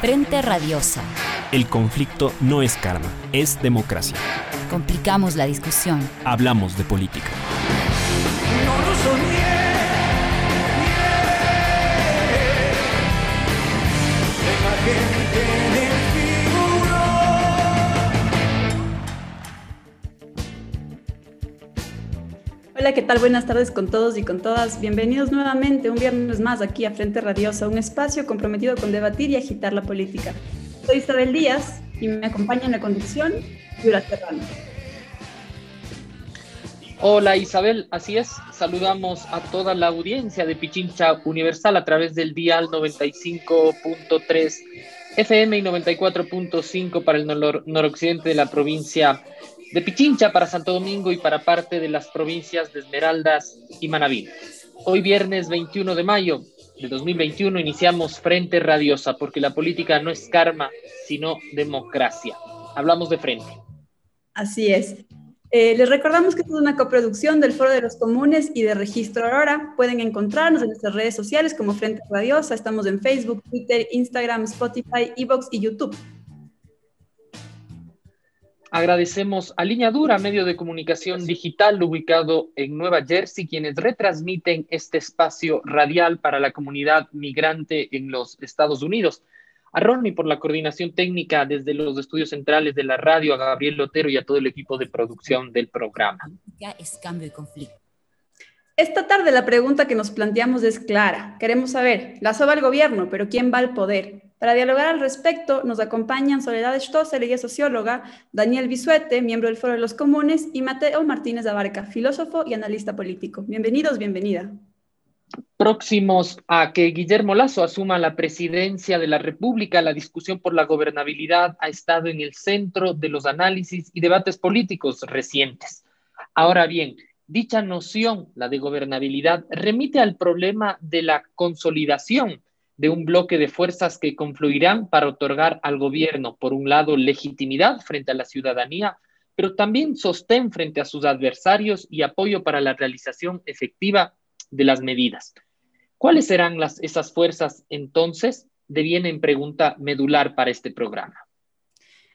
Frente Radiosa. El conflicto no es karma, es democracia. Complicamos la discusión. Hablamos de política. ¿Qué tal? Buenas tardes con todos y con todas. Bienvenidos nuevamente un viernes más aquí a Frente Radiosa, un espacio comprometido con debatir y agitar la política. Soy Isabel Díaz y me acompaña en la conducción Yura Terrano. Hola Isabel, así es. Saludamos a toda la audiencia de Pichincha Universal a través del dial 95.3 FM y 94.5 para el noroccidente de la provincia de Pichincha para Santo Domingo y para parte de las provincias de Esmeraldas y Manabí. Hoy viernes 21 de mayo de 2021 iniciamos Frente Radiosa porque la política no es karma, sino democracia. Hablamos de frente. Así es. Eh, les recordamos que es una coproducción del Foro de los Comunes y de Registro Aurora. Pueden encontrarnos en nuestras redes sociales como Frente Radiosa. Estamos en Facebook, Twitter, Instagram, Spotify, Evox y YouTube. Agradecemos a Línea Dura, medio de comunicación digital ubicado en Nueva Jersey, quienes retransmiten este espacio radial para la comunidad migrante en los Estados Unidos. A Ronnie por la coordinación técnica desde los estudios centrales de la radio, a Gabriel Lotero y a todo el equipo de producción del programa. Ya es cambio y conflicto. Esta tarde la pregunta que nos planteamos es clara. Queremos saber, la soba el gobierno, pero ¿quién va al poder? Para dialogar al respecto, nos acompañan Soledad Stosser, ella es socióloga, Daniel Bisuete, miembro del Foro de los Comunes, y Mateo Martínez Abarca, filósofo y analista político. Bienvenidos, bienvenida. Próximos a que Guillermo Lazo asuma la presidencia de la República, la discusión por la gobernabilidad ha estado en el centro de los análisis y debates políticos recientes. Ahora bien, dicha noción, la de gobernabilidad, remite al problema de la consolidación de un bloque de fuerzas que confluirán para otorgar al gobierno, por un lado, legitimidad frente a la ciudadanía, pero también sostén frente a sus adversarios y apoyo para la realización efectiva de las medidas. ¿Cuáles serán las, esas fuerzas entonces? Deviene en pregunta medular para este programa.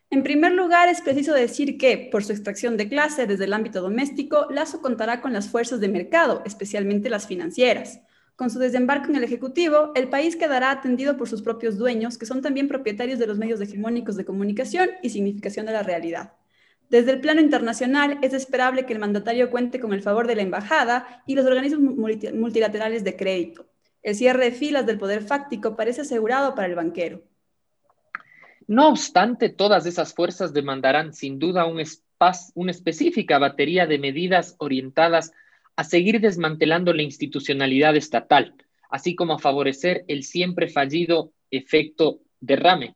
En primer lugar, es preciso decir que, por su extracción de clase desde el ámbito doméstico, Lazo contará con las fuerzas de mercado, especialmente las financieras. Con su desembarco en el Ejecutivo, el país quedará atendido por sus propios dueños, que son también propietarios de los medios hegemónicos de comunicación y significación de la realidad. Desde el plano internacional, es esperable que el mandatario cuente con el favor de la embajada y los organismos multilaterales de crédito. El cierre de filas del poder fáctico parece asegurado para el banquero. No obstante, todas esas fuerzas demandarán sin duda un una específica batería de medidas orientadas a seguir desmantelando la institucionalidad estatal, así como a favorecer el siempre fallido efecto derrame.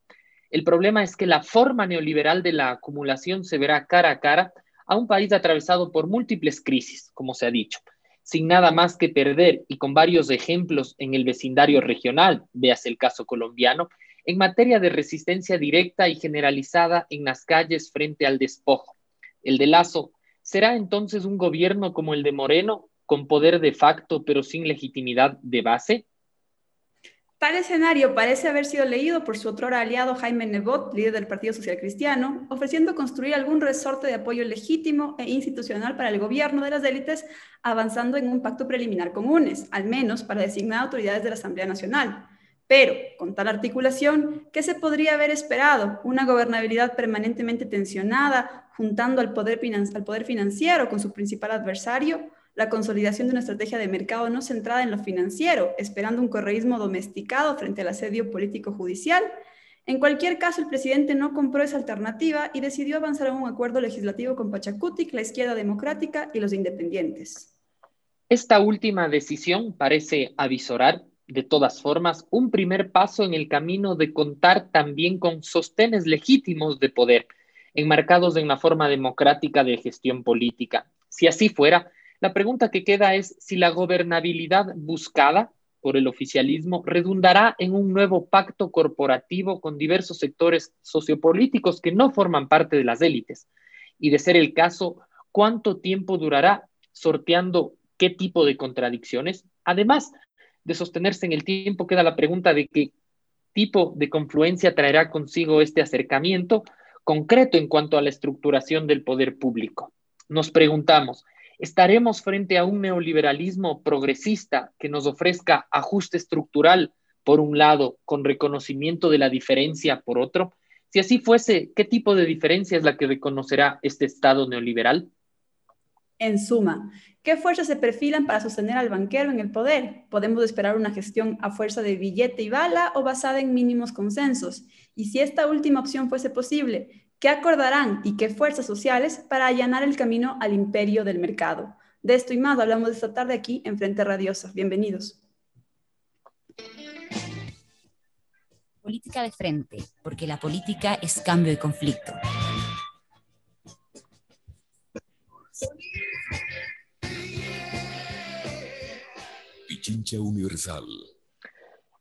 El problema es que la forma neoliberal de la acumulación se verá cara a cara a un país atravesado por múltiples crisis, como se ha dicho, sin nada más que perder y con varios ejemplos en el vecindario regional, veas el caso colombiano, en materia de resistencia directa y generalizada en las calles frente al despojo. El de Lazo ¿Será entonces un gobierno como el de Moreno, con poder de facto pero sin legitimidad de base? Tal escenario parece haber sido leído por su otro aliado Jaime Nebot, líder del Partido Social Cristiano, ofreciendo construir algún resorte de apoyo legítimo e institucional para el gobierno de las élites, avanzando en un pacto preliminar comunes, al menos para designar autoridades de la Asamblea Nacional. Pero, con tal articulación, ¿qué se podría haber esperado? ¿Una gobernabilidad permanentemente tensionada, juntando al poder, financiero con su principal adversario? ¿La consolidación de una estrategia de mercado no centrada en lo financiero, esperando un correísmo domesticado frente al asedio político-judicial? En cualquier caso, el presidente no compró esa alternativa y decidió avanzar a un acuerdo legislativo con Pachacutic, la izquierda democrática y los independientes. Esta última decisión parece avisorar de todas formas, un primer paso en el camino de contar también con sostenes legítimos de poder, enmarcados en una forma democrática de gestión política. Si así fuera, la pregunta que queda es si la gobernabilidad buscada por el oficialismo redundará en un nuevo pacto corporativo con diversos sectores sociopolíticos que no forman parte de las élites. Y de ser el caso, ¿cuánto tiempo durará sorteando qué tipo de contradicciones? Además, de sostenerse en el tiempo, queda la pregunta de qué tipo de confluencia traerá consigo este acercamiento concreto en cuanto a la estructuración del poder público. Nos preguntamos, ¿estaremos frente a un neoliberalismo progresista que nos ofrezca ajuste estructural por un lado, con reconocimiento de la diferencia por otro? Si así fuese, ¿qué tipo de diferencia es la que reconocerá este Estado neoliberal? En suma, ¿qué fuerzas se perfilan para sostener al banquero en el poder? ¿Podemos esperar una gestión a fuerza de billete y bala o basada en mínimos consensos? Y si esta última opción fuese posible, ¿qué acordarán y qué fuerzas sociales para allanar el camino al imperio del mercado? De esto y más hablamos esta tarde aquí en Frente Radiosa. Bienvenidos. Política de frente, porque la política es cambio y conflicto. Pichincha Universal.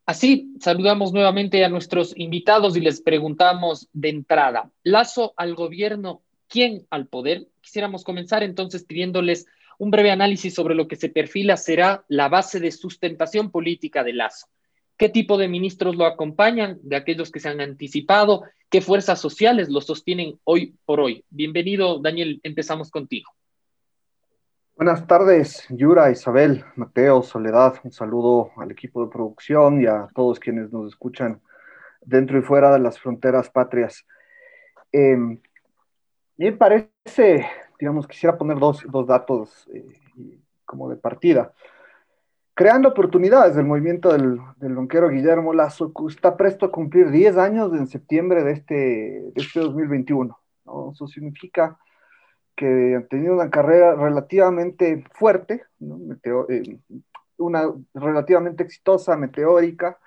Así, saludamos nuevamente a nuestros invitados y les preguntamos de entrada, Lazo al gobierno, ¿quién al poder? Quisiéramos comenzar entonces pidiéndoles un breve análisis sobre lo que se perfila será la base de sustentación política de Lazo. ¿Qué tipo de ministros lo acompañan? De aquellos que se han anticipado, ¿qué fuerzas sociales lo sostienen hoy por hoy? Bienvenido, Daniel, empezamos contigo. Buenas tardes, Yura, Isabel, Mateo, Soledad. Un saludo al equipo de producción y a todos quienes nos escuchan dentro y fuera de las fronteras patrias. Eh, me parece, digamos, quisiera poner dos, dos datos eh, como de partida. Creando oportunidades, el movimiento del, del banquero Guillermo Lazo está presto a cumplir 10 años en septiembre de este, de este 2021. ¿no? Eso significa que han tenido una carrera relativamente fuerte, eh, una relativamente exitosa, meteórica,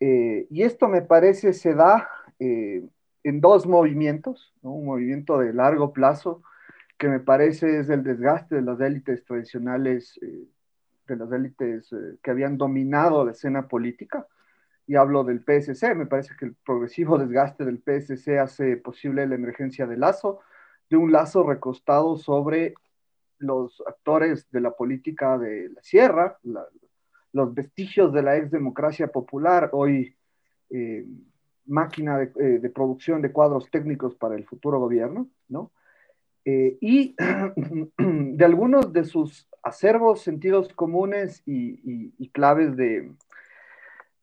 eh, y esto me parece se da eh, en dos movimientos, un movimiento de largo plazo, que me parece es el desgaste de las élites tradicionales, de las élites que habían dominado la escena política, y hablo del PSC, me parece que el progresivo desgaste del PSC hace posible la emergencia de Lazo, de un lazo recostado sobre los actores de la política de la sierra, los vestigios de la ex democracia popular, hoy eh, máquina de, eh, de, producción de cuadros técnicos para el futuro gobierno, ¿no? Eh, y de algunos de sus acervos, sentidos comunes y, y, y claves de,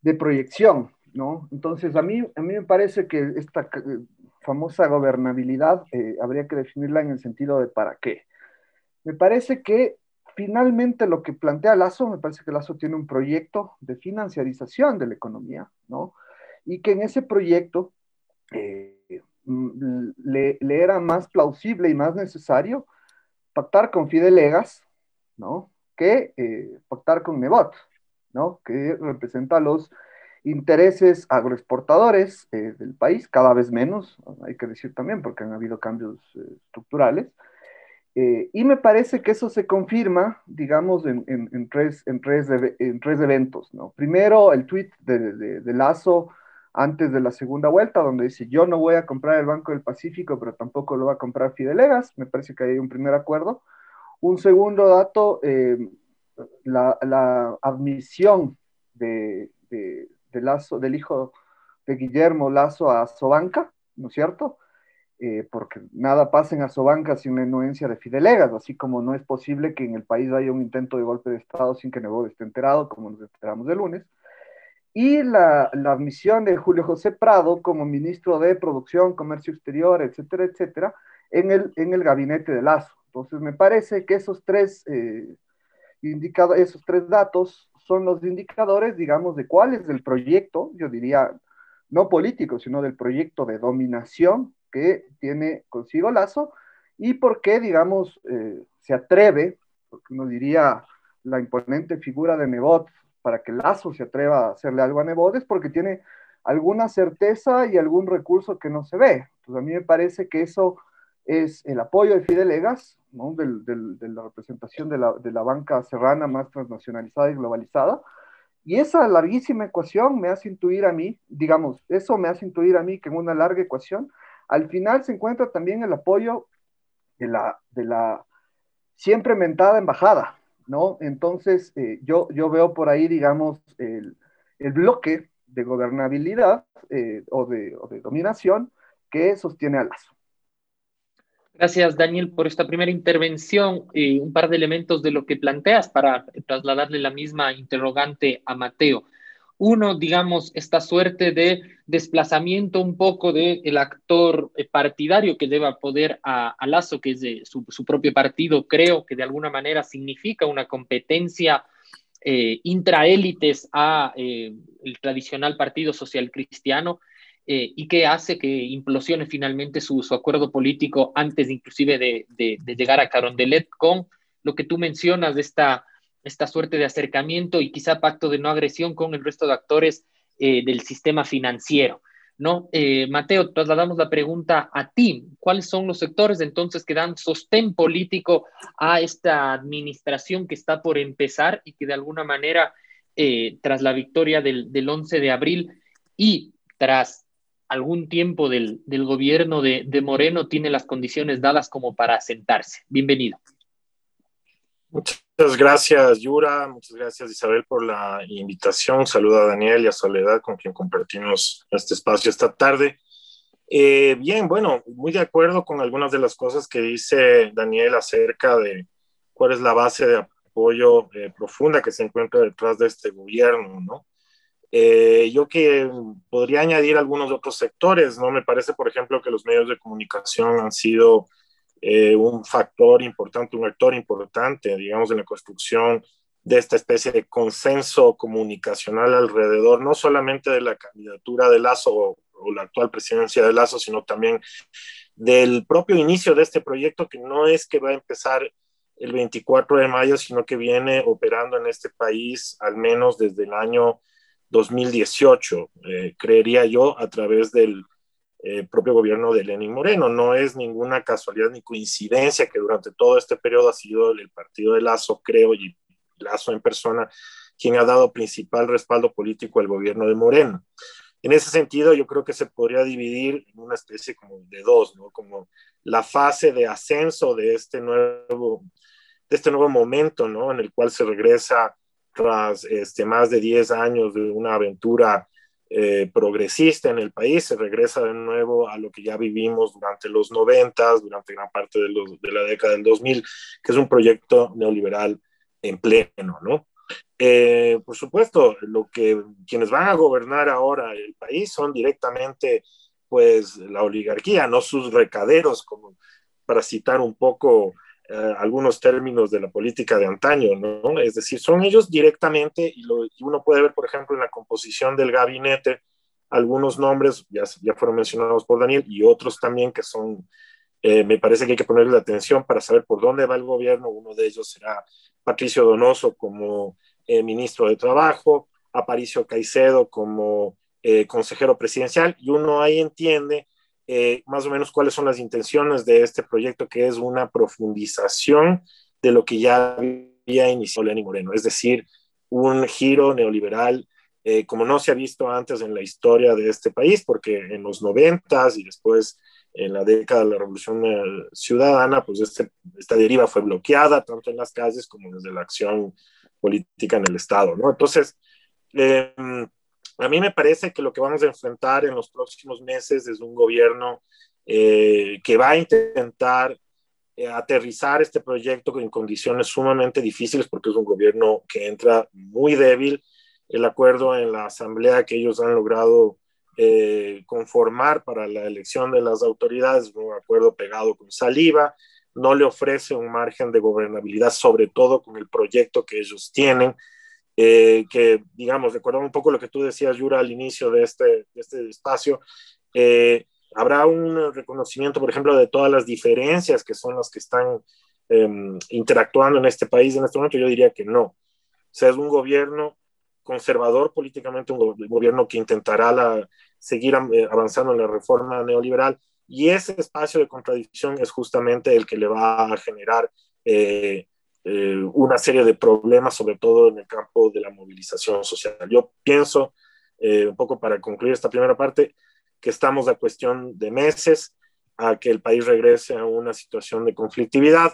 de, proyección, ¿no? Entonces, a mí, a mí me parece que esta famosa gobernabilidad eh, habría que definirla en el sentido de para qué. Me parece que finalmente lo que plantea Lazo, me parece que Lazo tiene un proyecto de financiarización de la economía, ¿no? Y que en ese proyecto eh, mm, le, era más plausible y más necesario pactar con Fidelegas, ¿no? Que eh, pactar con Nebot, ¿no? Que representa a los intereses agroexportadores eh, del país, cada vez menos, hay que decir también, porque han habido cambios eh, estructurales. Eh, y me parece que eso se confirma, digamos, en, en, en tres, en, tres, tres eventos. ¿no? Primero, el tuit de, de, de, Lazo antes de la segunda vuelta, donde dice, yo no voy a comprar el Banco del Pacífico, pero tampoco lo va a comprar Fidelegas. Me parece que hay un primer acuerdo. Un segundo dato, la, la, admisión de, de, del hijo de Guillermo Lazo a Sobanca, ¿no es cierto? Eh, porque nada pasa en Asobanca sin la anuencia de Fidelegas, así como no es posible que en el país haya un intento de golpe de Estado sin que Nebot esté enterado, como nos enteramos el lunes. Y la, admisión de Julio José Prado como ministro de Producción, Comercio Exterior, etcétera, etcétera, en el, en el gabinete de Lazo. Entonces, me parece que esos tres, eh, esos tres datos son los indicadores, digamos, de cuál es el proyecto, yo diría, no político, sino del proyecto de dominación que tiene consigo Lazo y por qué, digamos, eh, se atreve, porque uno diría la imponente figura de Nebot, para que Lazo se atreva a hacerle algo a Nebot, es porque tiene alguna certeza y algún recurso que no se ve. Entonces a mí me parece que eso es el apoyo de Fidelegas, ¿no? del, de la representación de la, banca serrana más transnacionalizada y globalizada. Y esa larguísima ecuación me hace intuir a mí, digamos, eso me hace intuir a mí que en una larga ecuación, al final se encuentra también el apoyo de la, de la siempre mentada embajada, ¿no? Entonces, eh, yo, yo veo por ahí, digamos, el, el bloque de gobernabilidad eh, o, de, o, de, dominación que sostiene a Lazo. Gracias, Daniel, por esta primera intervención. y un par de elementos de lo que planteas para trasladarle la misma interrogante a Mateo. Uno, digamos, esta suerte de desplazamiento un poco del el actor eh, partidario que lleva poder a, Lazo, que es de su, su, propio partido, creo que de alguna manera significa una competencia eh, intraélites a eh, el tradicional Partido Social Cristiano eh, y que hace que implosione finalmente su, acuerdo político antes inclusive de, llegar a Carondelet con lo que tú mencionas de esta esta suerte de acercamiento y quizá pacto de no agresión con el resto de actores eh, del sistema financiero. ¿no? Eh, Mateo, trasladamos la pregunta a ti. ¿Cuáles son los sectores entonces que dan sostén político a esta administración que está por empezar y que de alguna manera, tras la victoria del, del, 11 de abril y tras algún tiempo del, gobierno de, Moreno, tiene las condiciones dadas como para asentarse? Bienvenido. Muchas gracias, Yura. Muchas gracias, Isabel, por la invitación. Saludo a Daniel y a Soledad, con quien compartimos este espacio esta tarde. Eh, bien, bueno, muy de acuerdo con algunas de las cosas que dice Daniel acerca de cuál es la base de apoyo eh, profunda que se encuentra detrás de este gobierno, ¿no? Eh, yo que podría añadir algunos otros sectores, ¿no? Me parece, por ejemplo, que los medios de comunicación han sido eh, un factor importante, un actor importante, digamos, en la construcción de esta especie de consenso comunicacional alrededor, no solamente de la candidatura de Lazo o, o, la actual presidencia de Lazo, sino también del propio inicio de este proyecto, que no es que va a empezar el 24 de mayo, sino que viene operando en este país al menos desde el año 2018, eh, creería yo, a través del eh, propio gobierno de Lenín Moreno. No es ninguna casualidad ni coincidencia que durante todo este periodo ha sido el partido de Lazo, creo, y Lazo en persona, quien ha dado principal respaldo político al gobierno de Moreno. En ese sentido, yo creo que se podría dividir en una especie como de dos, ¿no? Como la fase de ascenso de este nuevo, de este nuevo momento, ¿no? En el cual se regresa tras este, más de 10 años de una aventura eh, progresista en el país, se regresa de nuevo a lo que ya vivimos durante los 90, durante gran parte de, los, de la década del 2000, que es un proyecto neoliberal en pleno, ¿no? Eh, por supuesto, lo que quienes van a gobernar ahora el país son directamente, pues, la oligarquía, no sus recaderos, como para citar un poco eh, algunos términos de la política de antaño, ¿no? Es decir, son ellos directamente, y, lo, y, uno puede ver, por ejemplo, en la composición del gabinete, algunos nombres, ya, ya fueron mencionados por Daniel, y otros también que son, eh, me parece que hay que ponerle atención para saber por dónde va el gobierno. Uno de ellos será Patricio Donoso como eh, ministro de Trabajo, Aparicio Caicedo como eh, consejero presidencial, y uno ahí entiende eh, más o menos cuáles son las intenciones de este proyecto, que es una profundización de lo que ya había iniciado Lenín Moreno, es decir, un giro neoliberal eh, como no se ha visto antes en la historia de este país, porque en los noventas y después en la década de la Revolución eh, Ciudadana, pues este, esta deriva fue bloqueada tanto en las calles como desde la acción política en el Estado, ¿no? Entonces, eh, a mí me parece que lo que vamos a enfrentar en los próximos meses es un gobierno eh, que va a intentar eh, aterrizar este proyecto en condiciones sumamente difíciles porque es un gobierno que entra muy débil. El acuerdo en la asamblea que ellos han logrado eh, conformar para la elección de las autoridades, un acuerdo pegado con saliva, no le ofrece un margen de gobernabilidad, sobre todo con el proyecto que ellos tienen eh, que, digamos, recordando un poco lo que tú decías, Yura, al inicio de este, de este espacio, eh, habrá un reconocimiento, por ejemplo, de todas las diferencias que son las que están eh, interactuando en este país en este momento. Yo diría que no. O sea, es un gobierno conservador políticamente, un, un gobierno que intentará la, seguir eh, avanzando en la reforma neoliberal y ese espacio de contradicción es justamente el que le va a generar eh, eh, una serie de problemas, sobre todo en el campo de la movilización social. Yo pienso, eh, un poco para concluir esta primera parte, que estamos a cuestión de meses a que el país regrese a una situación de conflictividad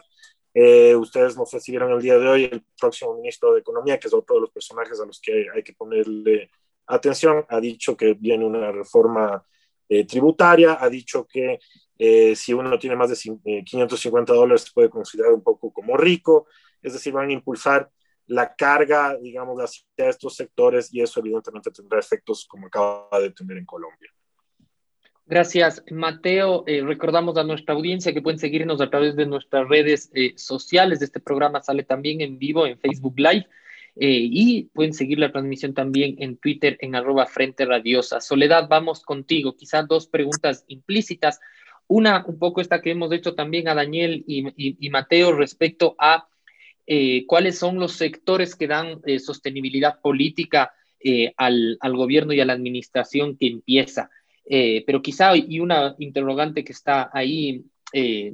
Eh, ustedes nos recibieron el día de hoy el próximo ministro de Economía, que es otro de los personajes a los que hay que ponerle atención, ha dicho que viene una reforma eh, tributaria, ha dicho que eh, si uno tiene más de 550 dólares se puede considerar un poco como rico, es decir, van a impulsar la carga, digamos, hacia estos sectores y eso evidentemente tendrá efectos como acaba de tener en Colombia. Gracias, Mateo. Eh, recordamos a nuestra audiencia que pueden seguirnos a través de nuestras redes eh, sociales. Este programa sale también en vivo en Facebook Live eh, y pueden seguir la transmisión también en Twitter en arroba Frente Radiosa. Soledad, vamos contigo. Quizás dos preguntas implícitas. Una, un poco esta que hemos hecho también a Daniel y, Mateo respecto a cuáles son los sectores que dan sostenibilidad política al, al gobierno y a la administración que empieza. Eh, pero quizá, y una interrogante que está ahí eh,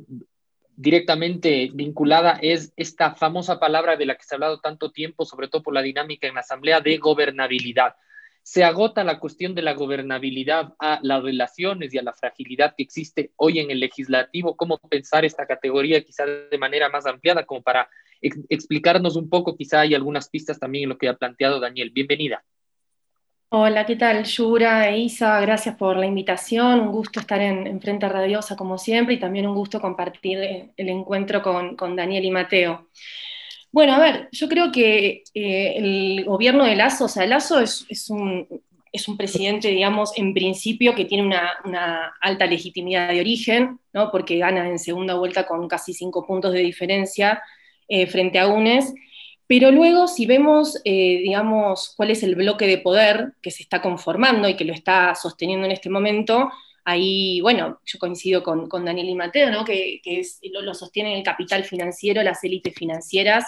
directamente vinculada es esta famosa palabra de la que se ha hablado tanto tiempo, sobre todo por la dinámica en la Asamblea, de gobernabilidad. Se agota la cuestión de la gobernabilidad a las relaciones y a la fragilidad que existe hoy en el legislativo. ¿Cómo pensar esta categoría quizá de manera más ampliada, como para explicarnos un poco, quizá hay algunas pistas también en lo que ha planteado Daniel. Bienvenida. Hola, ¿qué tal? Yura e Isa, gracias por la invitación. Un gusto estar en, Frente Radiosa como siempre y también un gusto compartir eh, el encuentro con, Daniel y Mateo. Bueno, a ver, yo creo que eh, el gobierno de Lazo, o sea, Lazo es, un, es un presidente, digamos, en principio que tiene una, alta legitimidad de origen, ¿no? porque gana en segunda vuelta con casi cinco puntos de diferencia eh, frente a UNES pero luego, si vemos, eh, digamos, cuál es el bloque de poder que se está conformando y que lo está sosteniendo en este momento, ahí, bueno, yo coincido con, Daniel y Mateo, ¿no? que, lo, lo, sostienen el capital financiero, las élites financieras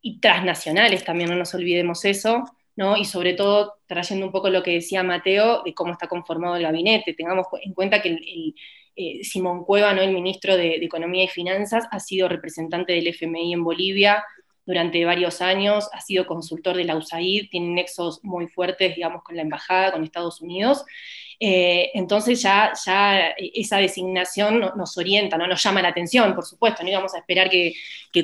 y transnacionales también, no nos olvidemos eso, ¿no? y sobre todo trayendo un poco lo que decía Mateo de cómo está conformado el gabinete. Tengamos en cuenta que eh, Simón Cueva, ¿no? el ministro de Economía y Finanzas, ha sido representante del FMI en Bolivia, durante varios años, ha sido consultor de la USAID, tiene nexos muy fuertes, digamos, con la embajada, con Estados Unidos. Eh, entonces ya, ya esa designación nos orienta, ¿no? nos llama la atención, por supuesto, no íbamos a esperar que,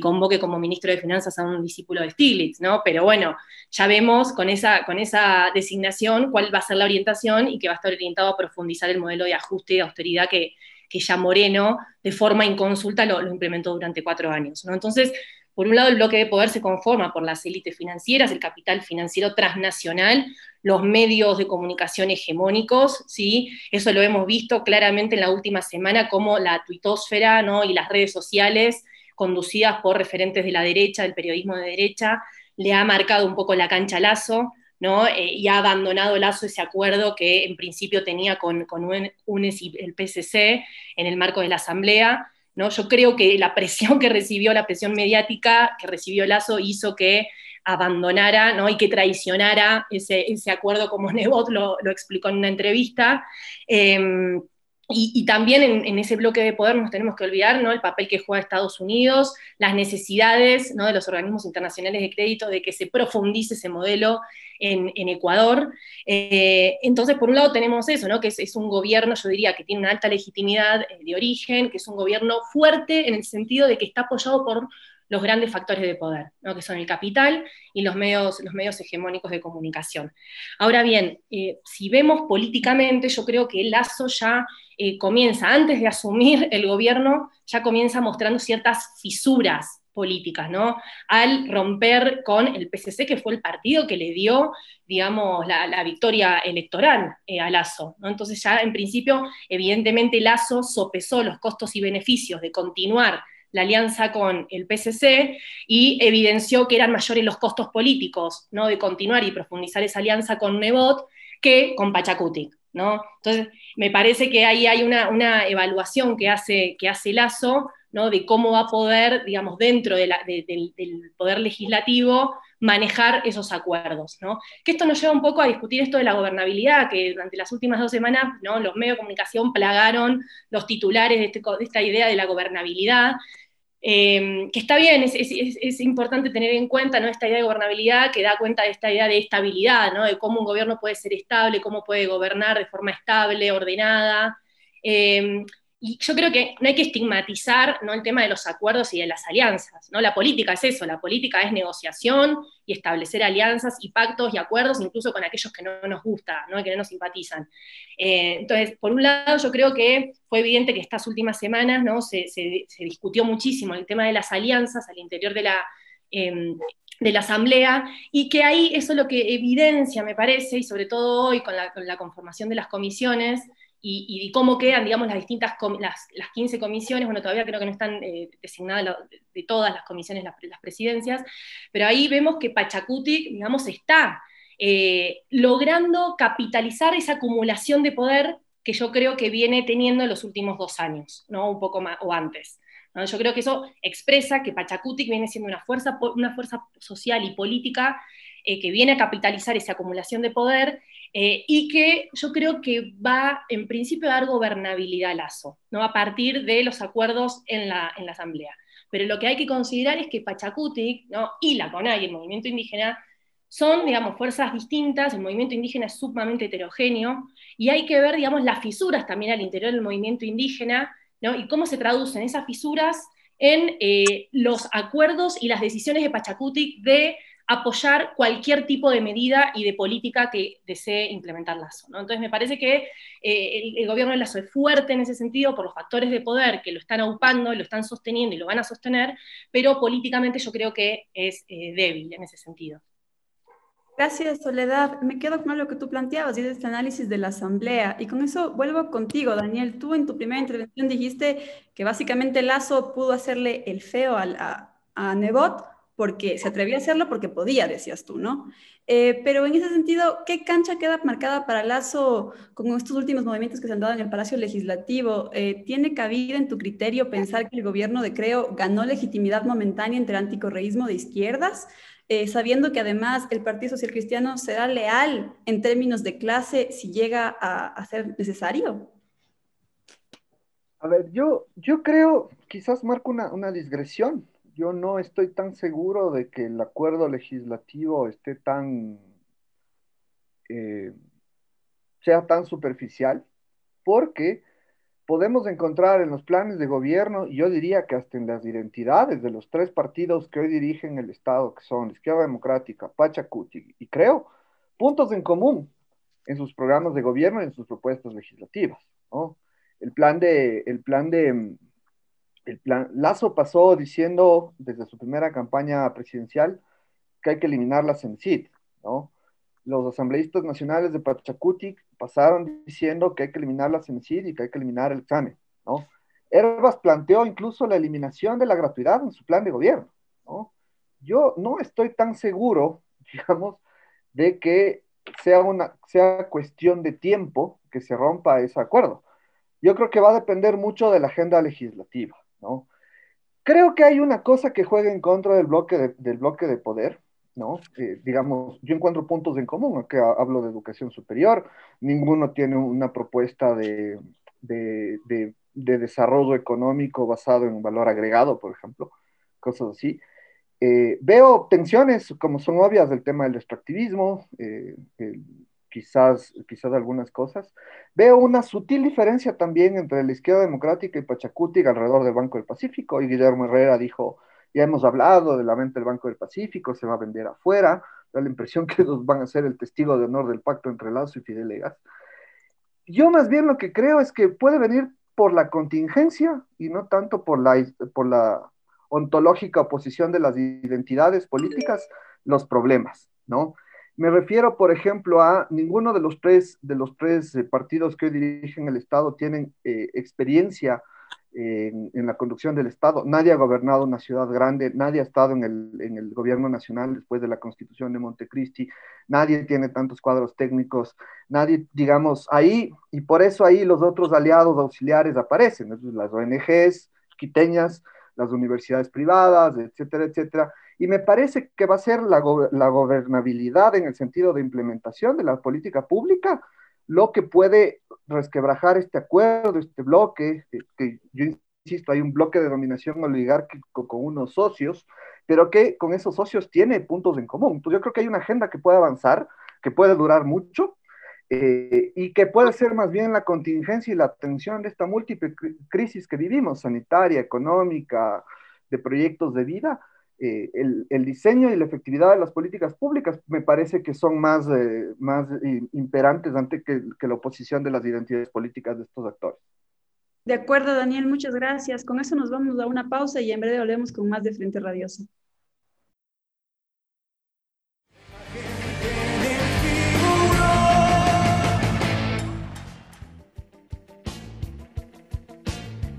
convoque como ministro de Finanzas a un discípulo de Stiglitz, ¿no? pero bueno, ya vemos con esa, con esa designación cuál va a ser la orientación y que va a estar orientado a profundizar el modelo de ajuste y de austeridad que, que ya Moreno, de forma inconsulta, lo implementó durante cuatro años. ¿no? Entonces, por un lado, el bloque de poder se conforma por las élites financieras, el capital financiero transnacional, los medios de comunicación hegemónicos, ¿sí? Eso lo hemos visto claramente en la última semana, como la tuitosfera ¿no? y las redes sociales, conducidas por referentes de la derecha, del periodismo de derecha, le ha marcado un poco la cancha Lazo, ¿no? Eh, y ha abandonado Lazo ese acuerdo que en principio tenía con, con UNES y el PCC en el marco de la Asamblea, yo creo que la presión que recibió, la presión mediática que recibió Lazo hizo que abandonara ¿no? y que traicionara ese, acuerdo, como Nebot lo, explicó en una entrevista. Em, y, también en, ese bloque de poder nos tenemos que olvidar ¿no? el papel que juega Estados Unidos, las necesidades ¿no? de los organismos internacionales de crédito de que se profundice ese modelo en, Ecuador. Eh, entonces, por un lado tenemos eso, ¿no? que es, un gobierno, yo diría, que tiene una alta legitimidad eh, de origen, que es un gobierno fuerte en el sentido de que está apoyado por los grandes factores de poder, que son el capital y los medios, los medios hegemónicos de comunicación. Ahora bien, eh, si vemos políticamente, yo creo que el Lazo ya eh, comienza, antes de asumir el gobierno, ya comienza mostrando ciertas fisuras políticas, ¿no? Al romper con el PCC, que fue el partido que le dio, digamos, la, victoria electoral eh, a Lazo, ¿no? Entonces ya en principio, evidentemente Lazo sopesó los costos y beneficios de continuar la alianza con el PCC y evidenció que eran mayores los costos políticos ¿no? de continuar y profundizar esa alianza con Nebot que con Pachacuti. ¿no? Entonces, me parece que ahí hay una, evaluación que hace, que hace Lazo ¿no? de cómo va a poder, digamos, dentro del poder legislativo, manejar esos acuerdos. ¿no? Que esto nos lleva un poco a discutir esto de la gobernabilidad, que durante las últimas dos semanas ¿no? los medios de comunicación plagaron los titulares de, este, de esta idea de la gobernabilidad. Em, que está bien, es, importante tener en cuenta ¿no? esta idea de gobernabilidad que da cuenta de esta idea de estabilidad, ¿no? de cómo un gobierno puede ser estable, cómo puede gobernar de forma estable, ordenada. Em, y yo creo que no hay que estigmatizar ¿no? el tema de los acuerdos y de las alianzas. ¿no? La política es eso, la política es negociación y establecer alianzas y pactos y acuerdos, incluso con aquellos que no nos gusta, ¿no? que no nos simpatizan. Eh, entonces, por un lado, yo creo que fue evidente que estas últimas semanas ¿no? se, discutió muchísimo el tema de las alianzas al interior de la, em, de la Asamblea, y que ahí eso es lo que evidencia, me parece, y sobre todo hoy con la conformación de las comisiones, y, cómo quedan, digamos, las distintas, las, las, 15 comisiones, bueno, todavía creo que no están eh, designadas de, todas las comisiones, las, presidencias, pero ahí vemos que Pachacutic, digamos, está eh, logrando capitalizar esa acumulación de poder que yo creo que viene teniendo en los últimos dos años, ¿no? Un poco más, o antes. Yo creo que eso expresa que Pachacutic viene siendo una fuerza, una fuerza social y política eh, que viene a capitalizar esa acumulación de poder eh, y que yo creo que va en principio a dar gobernabilidad al Lazo, ¿no? a partir de los acuerdos en la, en la Asamblea. Pero lo que hay que considerar es que Pachacutic ¿no? y la CONAI, el movimiento indígena, son, digamos, fuerzas distintas, el movimiento indígena es sumamente heterogéneo, y hay que ver, digamos, las fisuras también al interior del movimiento indígena, ¿no? y cómo se traducen esas fisuras en eh, los acuerdos y las decisiones de Pachacutic de apoyar cualquier tipo de medida y de política que desee implementar Lazo. ¿no? Entonces me parece que eh, el, gobierno de Lazo es fuerte en ese sentido por los factores de poder que lo están aupando, lo están sosteniendo y lo van a sostener, pero políticamente yo creo que es eh, débil en ese sentido. Gracias, Soledad. Me quedo con lo que tú planteabas, y es este análisis de la Asamblea. Y con eso vuelvo contigo, Daniel. Tú en tu primera intervención dijiste que básicamente Lazo pudo hacerle el feo a Nebot porque se atrevía a hacerlo porque podía, decías tú, ¿no? Eh, pero en ese sentido, ¿qué cancha queda marcada para Lazo con estos últimos movimientos que se han dado en el Palacio Legislativo? Eh, ¿Tiene cabida en tu criterio pensar que el gobierno de Creo ganó legitimidad momentánea entre el anticorreísmo de izquierdas, eh, sabiendo que además el Partido Social Cristiano será leal en términos de clase si llega a, ser necesario? A ver, yo, yo creo, quizás marco una, una digresión yo no estoy tan seguro de que el acuerdo legislativo esté tan, eh, sea tan superficial, porque podemos encontrar en los planes de gobierno, y yo diría que hasta en las identidades de los tres partidos que hoy dirigen el Estado, que son Izquierda Democrática, Pachacuti y Creo, puntos en común en sus programas de gobierno y en sus propuestas legislativas. El plan de, el plan de el plan, Lazo pasó diciendo desde su primera campaña presidencial que hay que eliminar la CENCID, ¿no? Los asambleístas nacionales de Pachacuti pasaron diciendo que hay que eliminar la CENCID y que hay que eliminar el examen, ¿no? Herbas planteó incluso la eliminación de la gratuidad en su plan de gobierno, ¿no? Yo no estoy tan seguro, digamos, de que sea una sea cuestión de tiempo que se rompa ese acuerdo. Yo creo que va a depender mucho de la agenda legislativa. Creo que hay una cosa que juega en contra del bloque de, del bloque de poder, ¿no? Eh, digamos, yo encuentro puntos en común, que hablo de educación superior, ninguno tiene una propuesta de, desarrollo económico basado en valor agregado, por ejemplo, cosas así. Eh, veo tensiones, como son obvias, del tema del extractivismo, eh, quizás, quizás algunas cosas. Veo una sutil diferencia también entre la izquierda democrática y Pachacuti alrededor del Banco del Pacífico. Y Guillermo Herrera dijo, ya hemos hablado de la venta del Banco del Pacífico, se va a vender afuera. Da la impresión que ellos van a ser el testigo de honor del pacto entre Lazo y Fidel Egas. Yo más bien lo que creo es que puede venir por la contingencia y no tanto por la, por la ontológica oposición de las identidades políticas, los problemas, ¿no? Me refiero, por ejemplo, a ninguno de los tres, de los tres eh, partidos que hoy dirigen el Estado tienen eh, experiencia en, la conducción del Estado. Nadie ha gobernado una ciudad grande, nadie ha estado en el, gobierno nacional después de la constitución de Montecristi, nadie tiene tantos cuadros técnicos, nadie, digamos, ahí, y por eso ahí los otros aliados auxiliares aparecen, las ONGs quiteñas, las universidades privadas, etcétera, etcétera y me parece que va a ser la, gobernabilidad en el sentido de implementación de la política pública lo que puede resquebrajar este acuerdo, este bloque, que yo insisto, hay un bloque de dominación oligárquico con unos socios, pero que con esos socios tiene puntos en común. Yo creo que hay una agenda que puede avanzar, que puede durar mucho, eh, y que puede ser más bien la contingencia y la atención de esta múltiple crisis que vivimos, sanitaria, económica, de proyectos de vida, eh, el, diseño y la efectividad de las políticas públicas me parece que son más, eh, más imperantes ante que, que, la oposición de las identidades políticas de estos actores. De acuerdo, Daniel, muchas gracias. Con eso nos vamos a una pausa y en breve volvemos con más de Frente Radioso.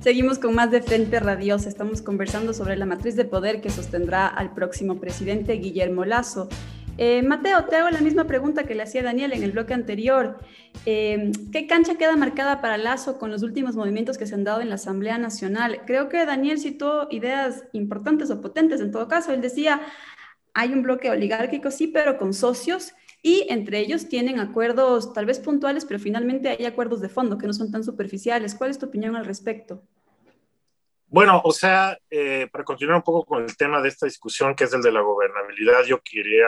Seguimos con más de Frente Radiosa. Estamos conversando sobre la matriz de poder que sostendrá al próximo presidente Guillermo Lazo. Eh, Mateo, te hago la misma pregunta que le hacía Daniel en el bloque anterior. Eh, ¿Qué cancha queda marcada para Lazo con los últimos movimientos que se han dado en la Asamblea Nacional? Creo que Daniel citó ideas importantes o potentes en todo caso. Él decía, hay un bloque oligárquico, sí, pero con socios y entre ellos tienen acuerdos tal vez puntuales, pero finalmente hay acuerdos de fondo que no son tan superficiales. ¿Cuál es tu opinión al respecto? Bueno, o sea, eh, para continuar un poco con el tema de esta discusión, que es el de la gobernabilidad, yo quería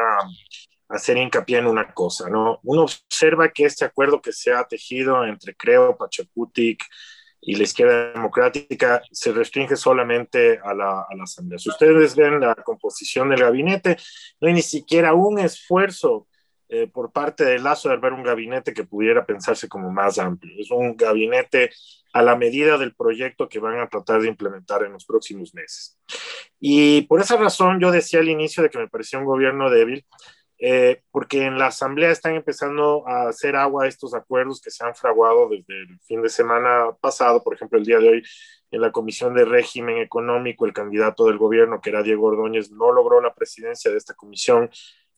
hacer hincapié en una cosa, ¿no? Uno observa que este acuerdo que se ha tejido entre Creo, Pachacutic y la izquierda democrática se restringe solamente a la, a la Asamblea. Si ustedes ven la composición del gabinete, no hay ni siquiera un esfuerzo eh, por parte de Lazo de ver un gabinete que pudiera pensarse como más amplio. Es un gabinete a la medida del proyecto que van a tratar de implementar en los próximos meses. Y por esa razón yo decía al inicio de que me parecía un gobierno débil, eh, porque en la Asamblea están empezando a hacer agua estos acuerdos que se han fraguado desde el fin de semana pasado, por ejemplo, el día de hoy en la Comisión de Régimen Económico, el candidato del gobierno, que era Diego Ordóñez, no logró la presidencia de esta comisión,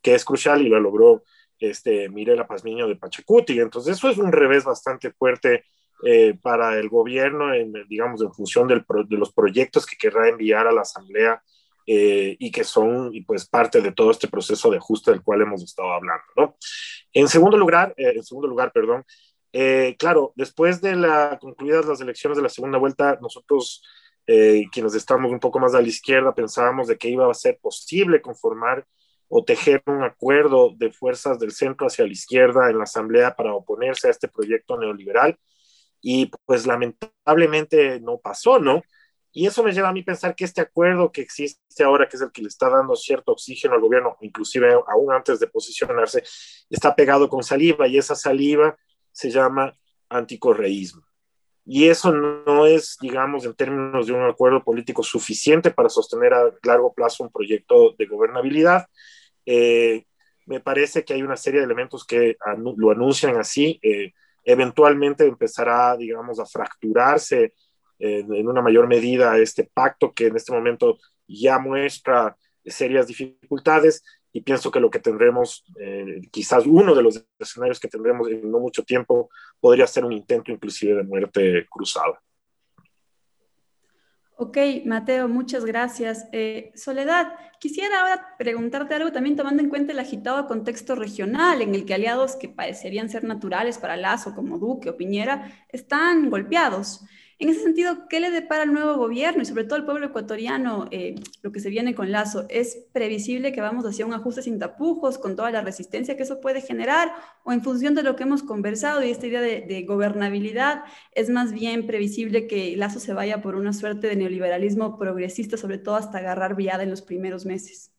que es crucial, y lo logró este, Mirela Pazmiño de Pachacuti. Entonces, eso es un revés bastante fuerte eh, para el gobierno, en, digamos, en función del de los proyectos que querrá enviar a la Asamblea eh, y que son pues, parte de todo este proceso de ajuste del cual hemos estado hablando. ¿no? En segundo lugar, eh, en segundo lugar, perdón, claro, después de la, concluidas las elecciones de la segunda vuelta, nosotros, quienes estamos un poco más a la izquierda, pensábamos de que iba a ser posible conformar o tejer un acuerdo de fuerzas del centro hacia la izquierda en la Asamblea para oponerse a este proyecto neoliberal. Y pues lamentablemente no pasó, ¿no? Y eso me lleva a mí pensar que este acuerdo que existe ahora, que es el que le está dando cierto oxígeno al gobierno, inclusive aún antes de posicionarse, está pegado con saliva y esa saliva se llama anticorreísmo. Y eso no es, digamos, en términos de un acuerdo político suficiente para sostener a largo plazo un proyecto de gobernabilidad. Eh, me parece que hay una serie de elementos que lo anuncian así. Eh, eventualmente empezará, digamos, a fracturarse en una mayor medida este pacto que en este momento ya muestra serias dificultades y pienso que lo que tendremos, eh, quizás uno de los escenarios que tendremos en no mucho tiempo, podría ser un intento inclusive de muerte cruzada. Ok, Mateo, muchas gracias. Eh, Soledad, quisiera ahora preguntarte algo también tomando en cuenta el agitado contexto regional en el que aliados que parecerían ser naturales para Lazo, como Duque o Piñera, están golpeados. En ese sentido, ¿qué le depara al nuevo gobierno y sobre todo al pueblo ecuatoriano eh, lo que se viene con Lazo? ¿Es previsible que vamos hacia un ajuste sin tapujos con toda la resistencia que eso puede generar? ¿O en función de lo que hemos conversado y esta idea de, gobernabilidad, es más bien previsible que Lazo se vaya por una suerte de neoliberalismo progresista, sobre todo hasta agarrar viada en los primeros meses?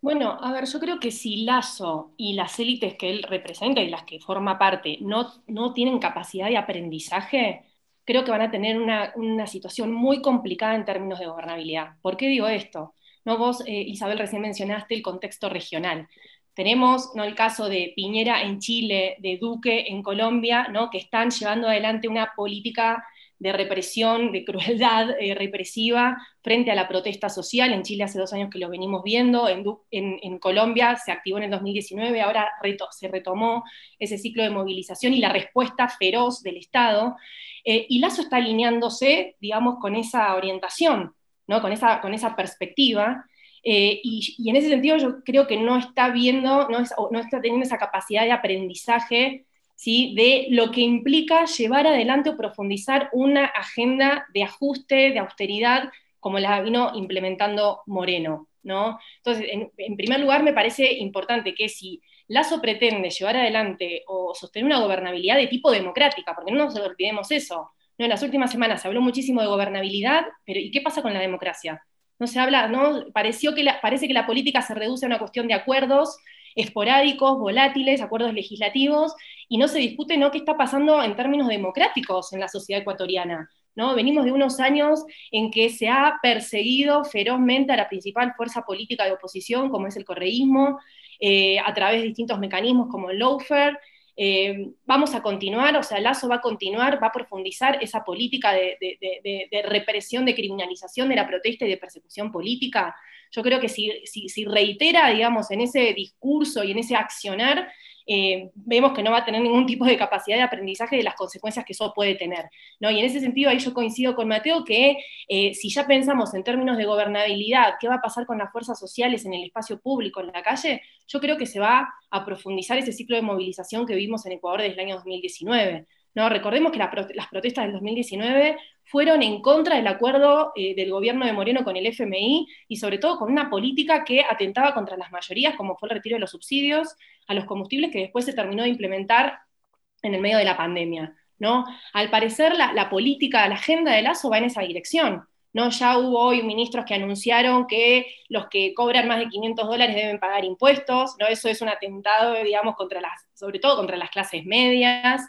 Bueno, a ver, yo creo que si Lazo y las élites que él representa y las que forma parte no, no tienen capacidad de aprendizaje, creo que van a tener una, situación muy complicada en términos de gobernabilidad. ¿Por qué digo esto? ¿No? Vos, eh, Isabel, recién mencionaste el contexto regional. Tenemos ¿no? el caso de Piñera en Chile, de Duque en Colombia, ¿no? que están llevando adelante una política de represión, de crueldad eh, represiva frente a la protesta social. En Chile hace dos años que lo venimos viendo, en, Colombia se activó en el 2019, ahora se retomó ese ciclo de movilización y la respuesta feroz del Estado. Eh, y Lazo está alineándose, digamos, con esa orientación, ¿no? con, esa, con esa perspectiva. Eh, y, en ese sentido yo creo que no está viendo, no, no está teniendo esa capacidad de aprendizaje ¿sí? de lo que implica llevar adelante o profundizar una agenda de ajuste, de austeridad, como la vino implementando Moreno. ¿No? Entonces, en, primer lugar, me parece importante que si Lazo pretende llevar adelante o sostener una gobernabilidad de tipo democrática, porque no nos olvidemos eso. No, en las últimas semanas se habló muchísimo de gobernabilidad, pero ¿y qué pasa con la democracia? No se habla, no, pareció que parece que la política se reduce a una cuestión de acuerdos esporádicos, volátiles, acuerdos legislativos, y no se discute ¿no? qué está pasando en términos democráticos en la sociedad ecuatoriana. ¿No? Venimos de unos años en que se ha perseguido ferozmente a la principal fuerza política de oposición, como es el correísmo, eh, a través de distintos mecanismos como el lawfare. Eh, vamos a continuar, o sea, Lazo va a continuar, va a profundizar esa política de, represión, de criminalización de la protesta y de persecución política. Yo creo que si, si, reitera, digamos, en ese discurso y en ese accionar, eh, vemos que no va a tener ningún tipo de capacidad de aprendizaje de las consecuencias que eso puede tener. ¿no? Y en ese sentido, ahí yo coincido con Mateo que eh, si ya pensamos en términos de gobernabilidad, qué va a pasar con las fuerzas sociales en el espacio público, en la calle, yo creo que se va a profundizar ese ciclo de movilización que vimos en Ecuador desde el año 2019. ¿No? Recordemos que las protestas del 2019 fueron en contra del acuerdo eh, del gobierno de Moreno con el FMI y sobre todo con una política que atentaba contra las mayorías, como fue el retiro de los subsidios a los combustibles que después se terminó de implementar en el medio de la pandemia. ¿no? Al parecer la, política, la agenda de Lazo va en esa dirección. ¿no? Ya hubo hoy ministros que anunciaron que los que cobran más de 500 dólares deben pagar impuestos, ¿no? Eso es un atentado, digamos, contra las, sobre todo contra las clases medias.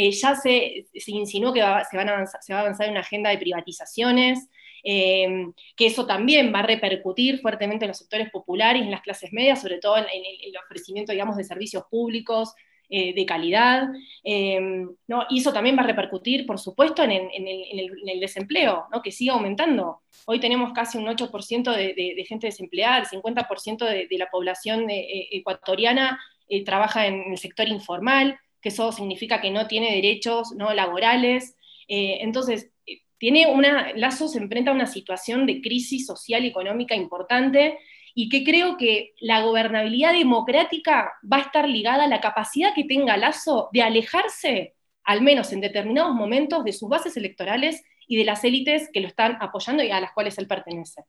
Eh, ya se, insinuó que se, van a se, va a avanzar en una agenda de privatizaciones, em, que eso también va a repercutir fuertemente en los sectores populares en las clases medias, sobre todo en, el, ofrecimiento, digamos, de servicios públicos eh, de calidad. ¿no? Y eso también va a repercutir, por supuesto, en, el, desempleo, ¿no? que sigue aumentando. Hoy tenemos casi un 8% de, gente desempleada, el 50% de, la población eh, ecuatoriana trabaja en el sector informal que eso significa que no tiene derechos ¿no? laborales. Eh, entonces, eh, tiene una, Lazo se enfrenta a una situación de crisis social y económica importante y que creo que la gobernabilidad democrática va a estar ligada a la capacidad que tenga Lazo de alejarse, al menos en determinados momentos, de sus bases electorales y de las élites que lo están apoyando y a las cuales él pertenece.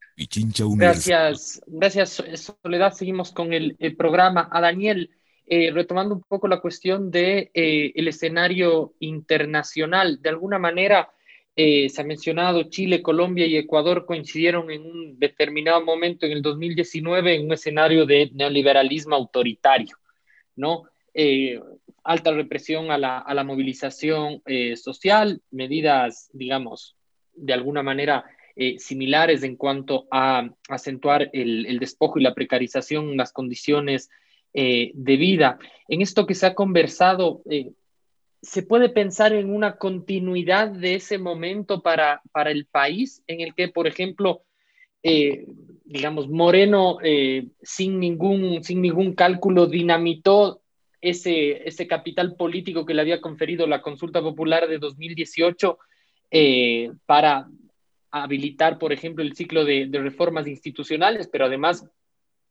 Gracias, gracias Soledad. Seguimos con el, el programa. A Daniel, eh, retomando un poco la cuestión de, eh, el escenario internacional, de alguna manera eh, se ha mencionado Chile, Colombia y Ecuador coincidieron en un determinado momento en el 2019 en un escenario de neoliberalismo autoritario, ¿no? alta represión a la, a la movilización social, medidas, digamos, de alguna manera similares en cuanto a acentuar el, el despojo y la precarización, las condiciones eh, de vida. En esto que se ha conversado, eh, ¿se puede pensar en una continuidad de ese momento para, para el país en el que, por ejemplo, eh, digamos, Moreno sin, ningún, sin ningún cálculo dinamitó ese, ese capital político que le había conferido la consulta popular de 2018 para habilitar, por ejemplo, el ciclo de, de reformas institucionales, pero además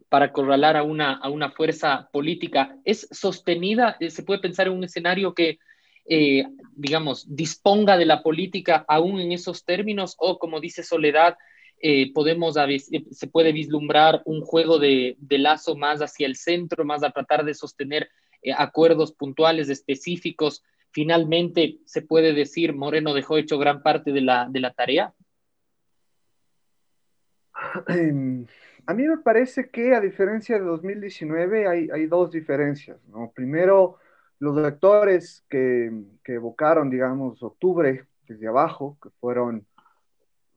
para acorralar a una, a una fuerza política es sostenida, eh, se puede pensar en un escenario que, eh, digamos, disponga de la política aún en esos términos o, como dice Soledad, eh, podemos, se puede vislumbrar un juego de, de, lazo más hacia el centro, más a tratar de sostener acuerdos puntuales, específicos. Finalmente, se puede decir, Moreno dejó hecho gran parte de la, de la tarea. A mí me parece que a diferencia de 2019 hay, hay dos diferencias. ¿no? Primero, los actores que, que, evocaron, digamos, octubre desde abajo, que fueron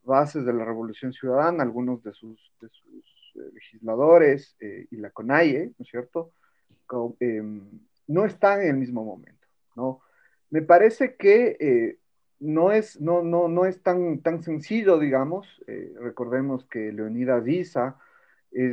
bases de la Revolución Ciudadana, algunos de sus, eh, legisladores eh, y la CONAIE, ¿no es cierto? Em, no están en el mismo momento, ¿no? Me parece que eh, no es, no, no, no es tan, tan sencillo, digamos. recordemos que Leonidas Eh,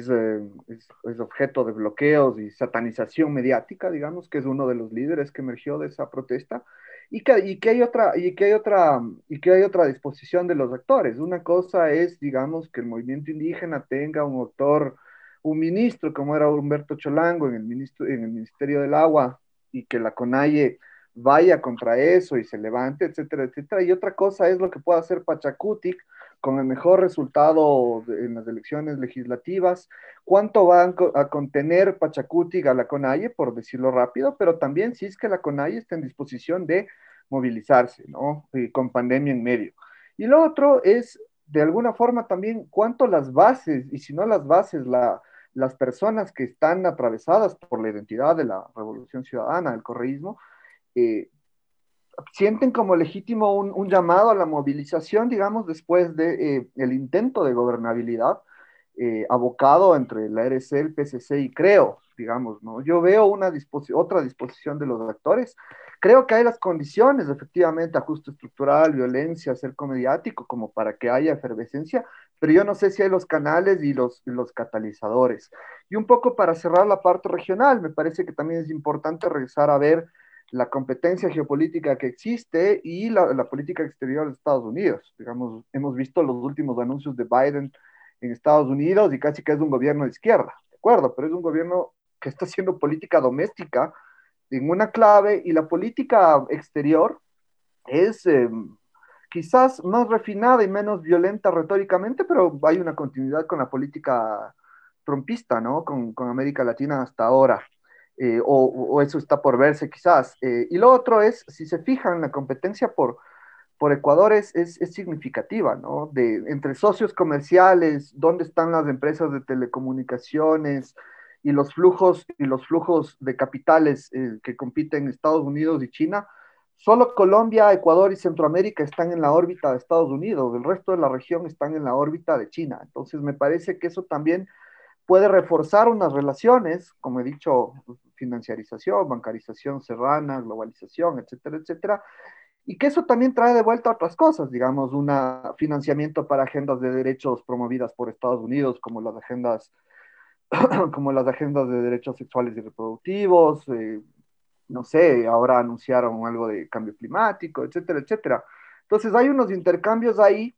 es, es, objeto de bloqueos y satanización mediática, digamos, que es uno de los líderes que emergió de esa protesta, y que, y que, hay, otra, y que, hay, otra, y que hay otra disposición de los actores. Una cosa es, digamos, que el movimiento indígena tenga un autor, un ministro como era Humberto Cholango en el, ministro, en el Ministerio del Agua, y que la CONAIE vaya contra eso y se levante, etcétera, etcétera. Y otra cosa es lo que pueda hacer Pachacutic, con el mejor resultado en las elecciones legislativas, cuánto van a contener Pachacuti y Galaconaye, por decirlo rápido, pero también si es que la CONAIE está en disposición de movilizarse, ¿no? con pandemia en medio. Y lo otro es, de alguna forma también, cuánto las bases, y si no las bases, la, las personas que están atravesadas por la identidad de la revolución ciudadana, del correísmo, sienten como legítimo un, llamado a la movilización, digamos, después del de, eh, intento de gobernabilidad eh, abocado entre la RC, el PCC y Creo, digamos, ¿no? Yo veo una otra disposición de los actores. Creo que hay las condiciones, efectivamente, ajuste estructural, violencia, cerco mediático, como para que haya efervescencia, pero yo no sé si hay los canales y los catalizadores. Y un poco para cerrar la parte regional, me parece que también es importante regresar a ver la competencia geopolítica que existe y la, política exterior de Estados Unidos. Digamos, hemos visto los últimos anuncios de Biden en Estados Unidos y casi que es un gobierno de izquierda, ¿de acuerdo? Pero es un gobierno que está haciendo política doméstica en una clave y la política exterior es eh, quizás más refinada y menos violenta retóricamente, pero hay una continuidad con la política trumpista, ¿no? Con, con América Latina hasta ahora. Eh, o, eso está por verse quizás. Eh, y lo otro es, si se fijan, la competencia por, por Ecuador es, es, significativa, ¿no? De, entre socios comerciales, dónde están las empresas de telecomunicaciones y los flujos, y los flujos de capitales eh, que compiten Estados Unidos y China, solo Colombia, Ecuador y Centroamérica están en la órbita de Estados Unidos, el resto de la región están en la órbita de China. Entonces me parece que eso también puede reforzar unas relaciones, como he dicho, financiarización, bancarización serrana, globalización, etcétera, etcétera, y que eso también trae de vuelta otras cosas, digamos, un financiamiento para agendas de derechos promovidas por Estados Unidos, como las agendas, como las agendas de derechos sexuales y reproductivos, eh, no sé, ahora anunciaron algo de cambio climático, etcétera, etcétera. Entonces hay unos intercambios ahí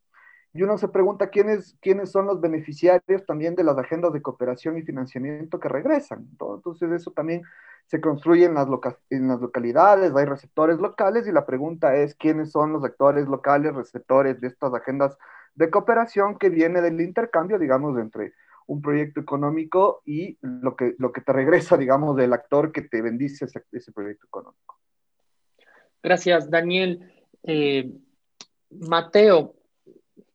y uno se pregunta quiénes, quiénes son los beneficiarios también de las agendas de cooperación y financiamiento que regresan. Entonces eso también se construye en las, localidades, hay receptores locales y la pregunta es quiénes son los actores locales, receptores de estas agendas de cooperación que viene del intercambio, digamos, entre un proyecto económico y lo que, lo que te regresa, digamos, del actor que te bendice ese, ese proyecto económico. Gracias, Daniel. Eh, Mateo,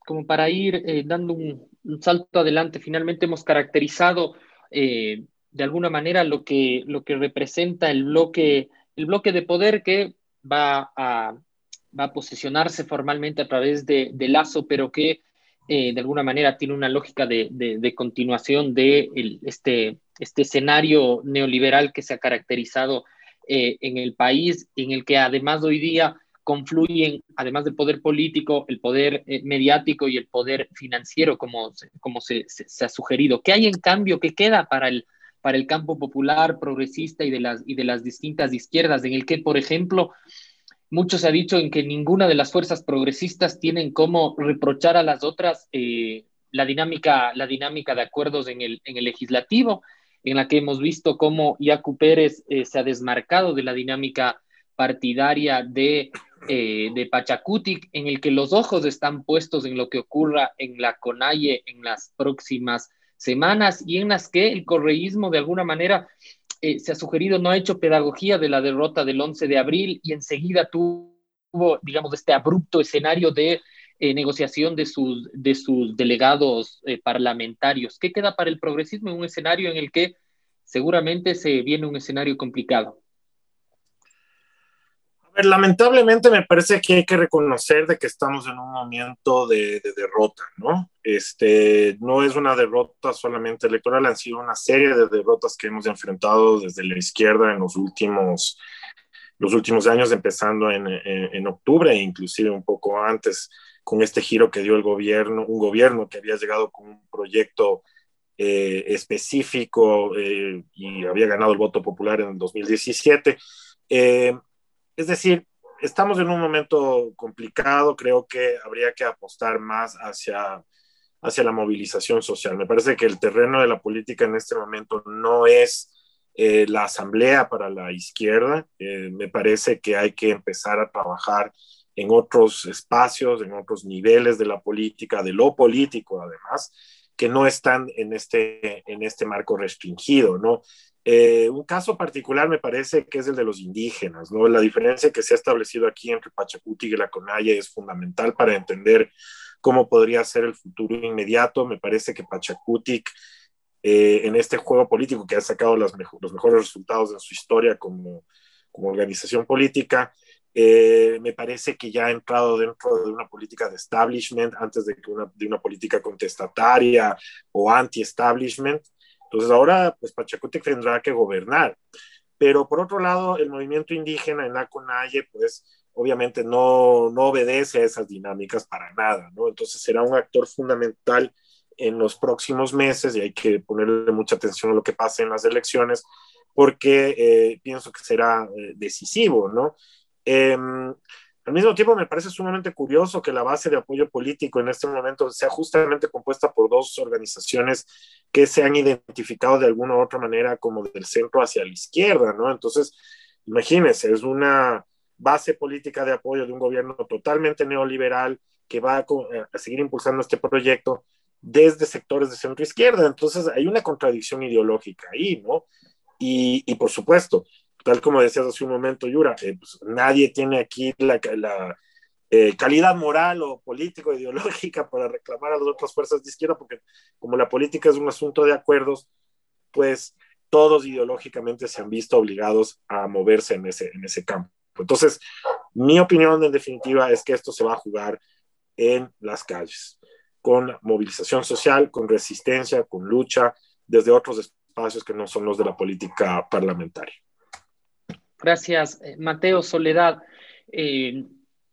como para ir eh, dando un, salto adelante, finalmente hemos caracterizado eh, de alguna manera lo que, lo que representa el bloque, el bloque de poder que va a, va a posicionarse formalmente a través de, de Lazo, pero que eh, de alguna manera tiene una lógica de, de, continuación de este, este escenario neoliberal que se ha caracterizado en el país, en el que además hoy día confluyen, además del poder político, el poder eh, mediático y el poder financiero, como, como se, ha sugerido. ¿Qué hay en cambio que queda para el, para el campo popular, progresista y de, las, y de las distintas izquierdas, en el que, por ejemplo, mucho se ha dicho en que ninguna de las fuerzas progresistas tienen cómo reprochar a las otras eh, la, dinámica, la dinámica de acuerdos en el, en el legislativo, en la que hemos visto cómo Iacu Pérez eh, se ha desmarcado de la dinámica partidaria de eh, de Pachacutic, en el que los ojos están puestos en lo que ocurra en la CONAIE en las próximas semanas y en las que el correísmo de alguna manera eh, se ha sugerido no ha hecho pedagogía de la derrota del 11 de abril y enseguida tuvo, digamos, este abrupto escenario de eh, negociación de sus, de sus delegados parlamentarios. ¿Qué queda para el progresismo en un escenario en el que seguramente se viene un escenario complicado? Lamentablemente me parece que hay que reconocer de que estamos en un momento de, derrota, ¿no? Este, no es una derrota solamente electoral, han sido una serie de derrotas que hemos enfrentado desde la izquierda en los últimos, los últimos años, empezando en, en, octubre e inclusive un poco antes, con este giro que dio el gobierno, un gobierno que había llegado con un proyecto eh, específico eh, y había ganado el voto popular en el 2017. Eh, es decir, estamos en un momento complicado, creo que habría que apostar más hacia, hacia la movilización social. Me parece que el terreno de la política en este momento no es eh, la asamblea para la izquierda, eh, me parece que hay que empezar a trabajar en otros espacios, en otros niveles de la política, de lo político además, que no están en este, en este marco restringido, ¿no? Eh, un caso particular me parece que es el de los indígenas, ¿no? La diferencia que se ha establecido aquí entre Pachacuti y la Conaya es fundamental para entender cómo podría ser el futuro inmediato. Me parece que Pachacutic, eh, en este juego político que ha sacado los mejores resultados en su historia como, como organización política, eh, me parece que ya ha entrado dentro de una política de establishment antes de, que una, de una política contestataria o anti-establishment. Entonces ahora, pues Pachacútec tendrá que gobernar. Pero por otro lado, el movimiento indígena en la CONAIE, pues obviamente no, no obedece a esas dinámicas para nada, ¿no? Entonces será un actor fundamental en los próximos meses y hay que ponerle mucha atención a lo que pase en las elecciones porque eh, pienso que será eh, decisivo, ¿no? Em, al mismo tiempo, me parece sumamente curioso que la base de apoyo político en este momento sea justamente compuesta por dos organizaciones que se han identificado de alguna u otra manera como del centro hacia la izquierda, ¿no? Entonces, imagínense, es una base política de apoyo de un gobierno totalmente neoliberal que va a, eh, a seguir impulsando este proyecto desde sectores de centro izquierda. Entonces, hay una contradicción ideológica ahí, ¿no? Y, y por supuesto, tal como decías hace un momento, Yura, eh, pues, nadie tiene aquí la, eh, calidad moral o político ideológica para reclamar a las otras fuerzas de izquierda, porque como la política es un asunto de acuerdos, pues todos ideológicamente se han visto obligados a moverse en ese, en ese campo. Entonces, mi opinión en definitiva es que esto se va a jugar en las calles, con movilización social, con resistencia, con lucha, desde otros espacios que no son los de la política parlamentaria. Gracias, eh, Mateo Soledad. Eh,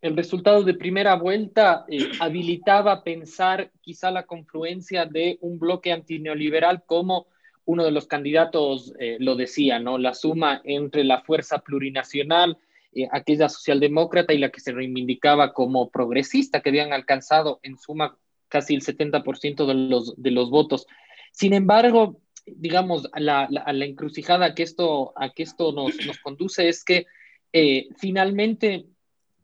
el resultado de primera vuelta eh, habilitaba pensar quizá la confluencia de un bloque antineoliberal como uno de los candidatos lo decía, ¿no? La suma entre la fuerza plurinacional, aquella socialdemócrata y la que se reivindicaba como progresista, que habían alcanzado en suma casi el 70% de los, de los votos. Sin embargo, digamos, a la, la, encrucijada que esto, a que esto nos, nos conduce es que eh, finalmente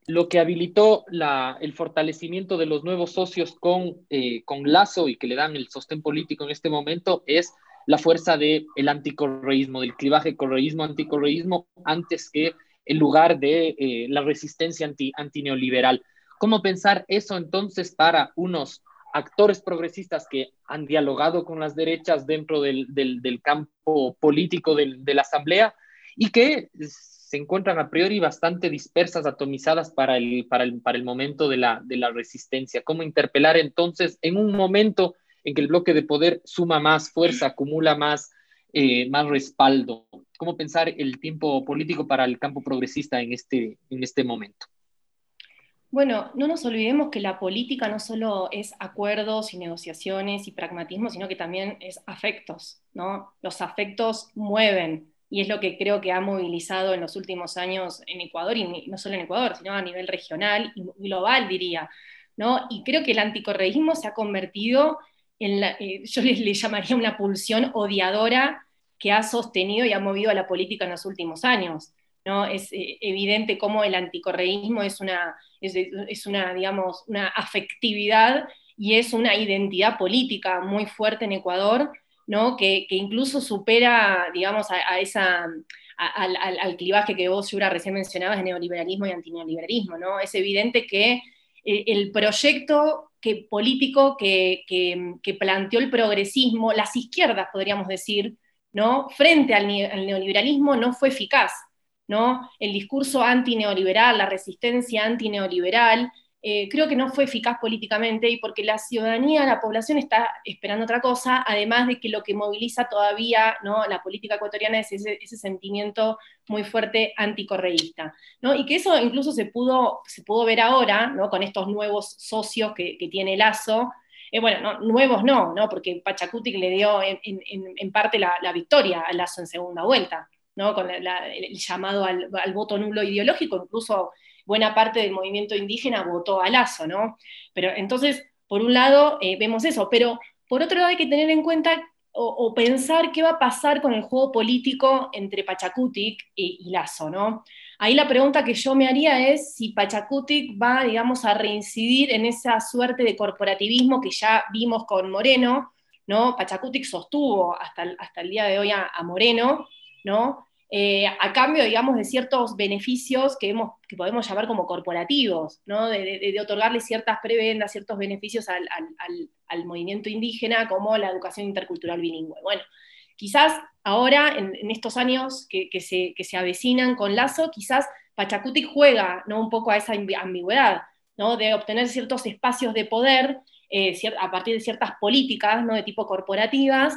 lo que habilitó la, el fortalecimiento de los nuevos socios con, eh, con Lazo y que le dan el sostén político en este momento es la fuerza del el anticorreísmo, del clivaje correísmo-anticorreísmo, antes que el lugar de eh, la resistencia anti, antineoliberal. ¿Cómo pensar eso entonces para unos actores progresistas que han dialogado con las derechas dentro del, campo político de la Asamblea y que se encuentran a priori bastante dispersas, atomizadas para el, momento de la, resistencia. ¿Cómo interpelar entonces en un momento en que el bloque de poder suma más fuerza, acumula más, eh, respaldo? ¿Cómo pensar el tiempo político para el campo progresista en este, en este momento? Bueno, no nos olvidemos que la política no solo es acuerdos y negociaciones y pragmatismo, sino que también es afectos, ¿no? Los afectos mueven y es lo que creo que ha movilizado en los últimos años en Ecuador, y no solo en Ecuador, sino a nivel regional y global, diría, ¿no? Y creo que el anticorreísmo se ha convertido en, la, eh, yo le, le llamaría una pulsión odiadora que ha sostenido y ha movido a la política en los últimos años. ¿No? Es eh, evidente cómo el anticorreísmo es una, es, una, digamos, una afectividad y es una identidad política muy fuerte en Ecuador, ¿no? que, incluso supera, digamos, a, esa, al, clivaje que vos, Yura, recién mencionabas de neoliberalismo y antineoliberalismo. ¿no? Es evidente que eh, el proyecto que, político que, que, planteó el progresismo, las izquierdas, podríamos decir, ¿no? frente al neoliberalismo no fue eficaz. ¿No? El discurso antineoliberal, la resistencia antineoliberal, eh, creo que no fue eficaz políticamente y porque la ciudadanía, la población está esperando otra cosa, además de que lo que moviliza todavía ¿no? la política ecuatoriana es ese, sentimiento muy fuerte anticorreísta. ¿no? Y que eso incluso se pudo, se pudo ver ahora ¿no? con estos nuevos socios que, tiene Lazo. Eh, bueno, nuevos no, ¿no? porque Pachacuti le dio en, parte la, la victoria a Lazo en segunda vuelta con el llamado al, voto nulo ideológico, incluso buena parte del movimiento indígena votó a Lazo, ¿no? Pero entonces, por un lado, eh, vemos eso, pero por otro lado hay que tener en cuenta o, pensar qué va a pasar con el juego político entre Pachacutic y, Lazo, ¿no? Ahí la pregunta que yo me haría es si Pachacutic va, digamos, a reincidir en esa suerte de corporativismo que ya vimos con Moreno, ¿no? Pachacutic sostuvo hasta el, hasta el día de hoy a, Moreno, ¿no? Eh, a cambio, digamos, de ciertos beneficios que, hemos, que podemos llamar como corporativos, ¿no? de, otorgarle ciertas prebendas, ciertos beneficios al, movimiento indígena, como la educación intercultural bilingüe. Bueno, quizás ahora, en, estos años que, se, que, se, avecinan con Lazo, quizás Pachacutic juega ¿no? un poco a esa ambigüedad, ¿no? de obtener ciertos espacios de poder eh, a partir de ciertas políticas ¿no? de tipo corporativas,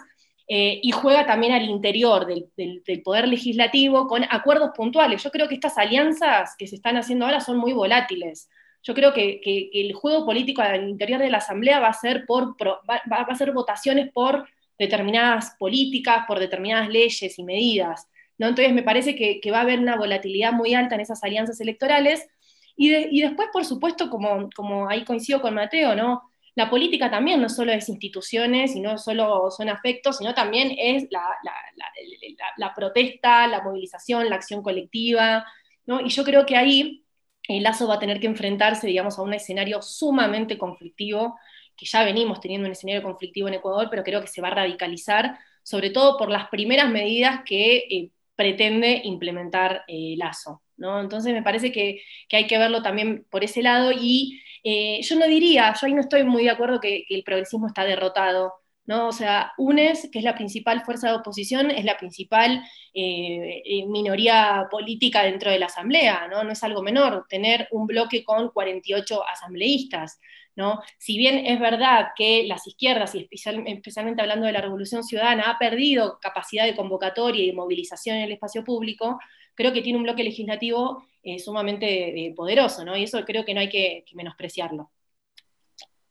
eh, y juega también al interior del, poder legislativo con acuerdos puntuales. Yo creo que estas alianzas que se están haciendo ahora son muy volátiles. Yo creo que, el juego político al interior de la Asamblea va a ser, por, va, a ser votaciones por determinadas políticas, por determinadas leyes y medidas. ¿no? Entonces me parece que, va a haber una volatilidad muy alta en esas alianzas electorales. Y, y después, por supuesto, como, como ahí coincido con Mateo, ¿no? La política también no solo es instituciones y no solo son afectos, sino también es la, protesta, la movilización, la acción colectiva, ¿no? Y yo creo que ahí el Lazo va a tener que enfrentarse, digamos, a un escenario sumamente conflictivo, que ya venimos teniendo un escenario conflictivo en Ecuador, pero creo que se va a radicalizar, sobre todo por las primeras medidas que eh, pretende implementar eh, Lazo, ¿no? Entonces me parece que, que hay que verlo también por ese lado y eh, yo no diría, yo ahí no estoy muy de acuerdo que, el progresismo está derrotado. ¿no? O sea, UNES, que es la principal fuerza de oposición, es la principal eh, eh, minoría política dentro de la Asamblea, ¿no? No es algo menor tener un bloque con 48 asambleístas, ¿no? Si bien es verdad que las izquierdas, y especialmente hablando de la Revolución Ciudadana, ha perdido capacidad de convocatoria y de movilización en el espacio público, creo que tiene un bloque legislativo eh, sumamente eh, poderoso, ¿no? Y eso creo que no hay que, menospreciarlo.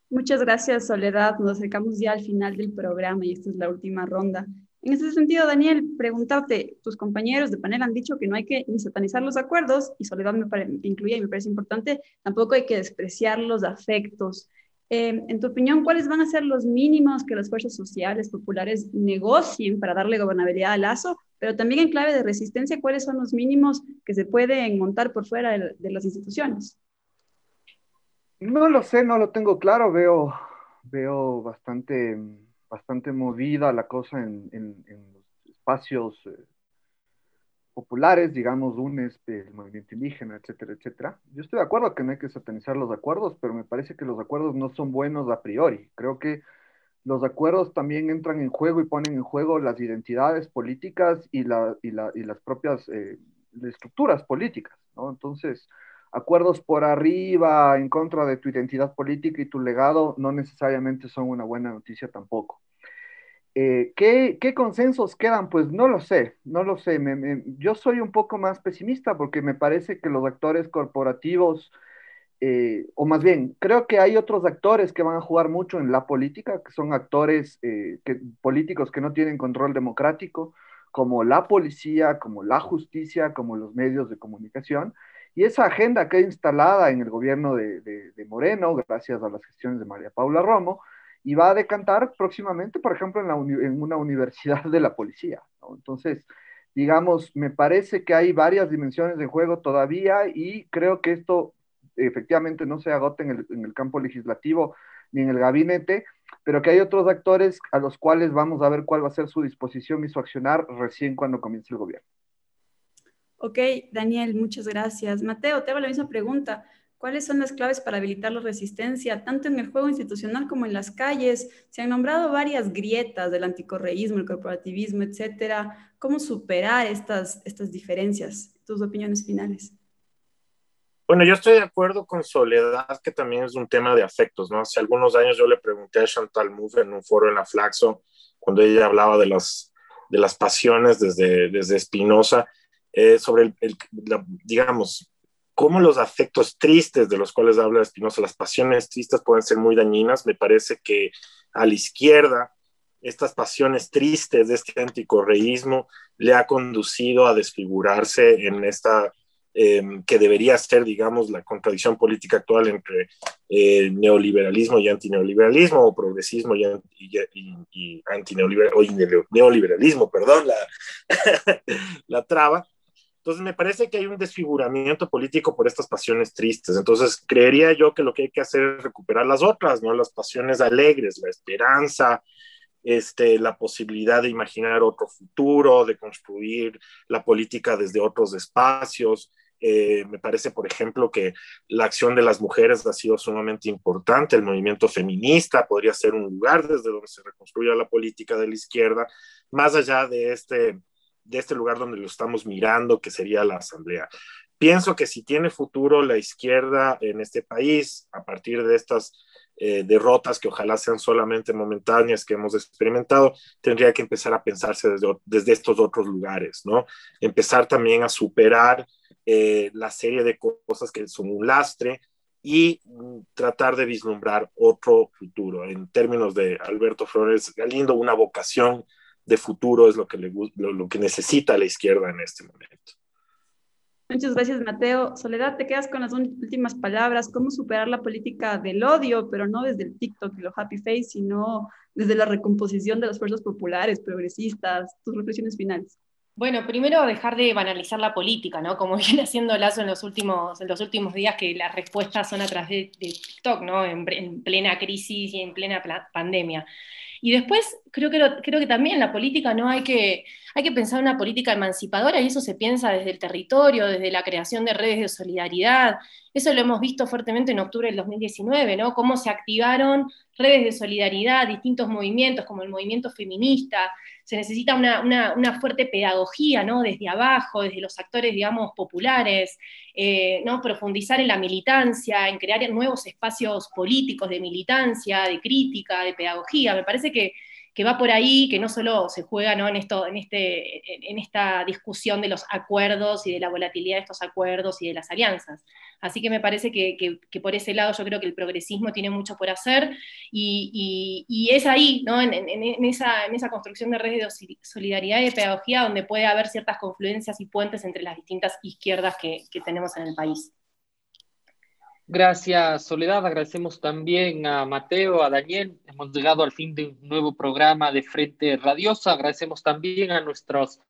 Muchas gracias, Soledad. Nos acercamos ya al final del programa y esta es la última ronda. En ese sentido, Daniel, preguntarte, tus compañeros de panel han dicho que no hay que ni satanizar los acuerdos, y Soledad me incluye y me parece importante, tampoco hay que despreciar los afectos. Eh, en tu opinión, ¿cuáles van a ser los mínimos que las fuerzas sociales populares negocien para darle gobernabilidad al Lazo pero también en clave de resistencia, ¿cuáles son los mínimos que se pueden montar por fuera de, las instituciones? No lo sé, no lo tengo claro, veo, veo bastante, bastante movida la cosa en, los espacios eh, populares, digamos, UNES, el movimiento indígena, etcétera, etcétera. Yo estoy de acuerdo que no hay que satanizar los acuerdos, pero me parece que los acuerdos no son buenos a priori. Creo que los acuerdos también entran en juego y ponen en juego las identidades políticas y, la, y, la, y las propias eh, estructuras políticas, ¿no? Entonces, acuerdos por arriba en contra de tu identidad política y tu legado no necesariamente son una buena noticia tampoco. Eh, ¿qué, ¿qué, consensos quedan? Pues no lo sé, no lo sé. yo soy un poco más pesimista porque me parece que los actores corporativos eh, o más bien, creo que hay otros actores que van a jugar mucho en la política, que son actores eh, políticos que no tienen control democrático, como la policía, como la justicia, como los medios de comunicación. Y esa agenda que instalada en el gobierno de, Moreno, gracias a las gestiones de María Paula Romo, y va a decantar próximamente, por ejemplo, en, una universidad de la policía. Entonces, digamos, me parece que hay varias dimensiones de juego todavía y creo que esto efectivamente no se agote en el, campo legislativo ni en el gabinete, pero que hay otros actores a los cuales vamos a ver cuál va a ser su disposición y su accionar recién cuando comience el gobierno. Ok, Daniel, muchas gracias. Mateo, te hago la misma pregunta. ¿Cuáles son las claves para habilitar la resistencia, tanto en el juego institucional como en las calles? Se han nombrado varias grietas del anticorreísmo, el corporativismo, etcétera. ¿Cómo superar estas, estas diferencias? Tus opiniones finales. Bueno, yo estoy de acuerdo con Soledad, que también es un tema de afectos, ¿no? Hace algunos años yo le pregunté a Chantal Mouffe en un foro en la Flaxo, cuando ella hablaba de las, de las pasiones desde, desde Spinoza, eh, sobre, el, digamos, cómo los afectos tristes de los cuales habla Spinoza, las pasiones tristes pueden ser muy dañinas. Me parece que a la izquierda, estas pasiones tristes de este anticorreísmo le ha conducido a desfigurarse en esta em, que debería ser, digamos, la contradicción política actual entre eh, neoliberalismo y antineoliberalismo, o progresismo y, y, antineoliberalismo, o neoliberalismo, perdón, la, la traba. Entonces me parece que hay un desfiguramiento político por estas pasiones tristes. Entonces creería yo que lo que hay que hacer es recuperar las otras, ¿no? Las pasiones alegres, la esperanza, este, la posibilidad de imaginar otro futuro, de construir la política desde otros espacios. Eh, me parece, por ejemplo, que la acción de las mujeres ha sido sumamente importante. El movimiento feminista podría ser un lugar desde donde se reconstruya la política de la izquierda, más allá de este, de este lugar donde lo estamos mirando, que sería la Asamblea. Pienso que si tiene futuro la izquierda en este país, a partir de estas eh, derrotas que ojalá sean solamente momentáneas que hemos experimentado, tendría que empezar a pensarse desde, desde estos otros lugares, ¿no? Empezar también a superar eh, la serie de cosas que son un lastre y mm, tratar de vislumbrar otro futuro. En términos de Alberto Flores Galindo, una vocación de futuro es lo que, le, lo que necesita la izquierda en este momento. Muchas gracias, Mateo. Soledad, te quedas con las últimas palabras. ¿Cómo superar la política del odio, pero no desde el TikTok y lo happy face, sino desde la recomposición de las fuerzas populares, progresistas? Tus reflexiones finales. Bueno, primero dejar de banalizar la política, ¿no? Como viene haciendo Lazo en los últimos, los últimos días, que las respuestas son a través de, TikTok, ¿no? En, en, plena crisis y en plena pandemia. Y después creo que, creo que también la política no hay que, hay que pensar una política emancipadora y eso se piensa desde el territorio, desde la creación de redes de solidaridad. Eso lo hemos visto fuertemente en octubre del 2019, ¿no? Cómo se activaron redes de solidaridad, distintos movimientos como el movimiento feminista, se necesita una, fuerte pedagogía, ¿no? Desde abajo, desde los actores, digamos, populares, eh, ¿no? Profundizar en la militancia, en crear nuevos espacios políticos de militancia, de crítica, de pedagogía. Me parece que que va por ahí, que no solo se juega ¿no? En, esto, en, este, en esta discusión de los acuerdos y de la volatilidad de estos acuerdos y de las alianzas. Así que me parece que, que, por ese lado yo creo que el progresismo tiene mucho por hacer y, y, es ahí, ¿no? En, en, esa, en esa construcción de redes de solidaridad y de pedagogía donde puede haber ciertas confluencias y puentes entre las distintas izquierdas que, que tenemos en el país. Gracias, Soledad. Agradecemos también a Mateo, a Daniel. Hemos llegado al fin de un nuevo programa de Frente Radiosa. Agradecemos también a nuestros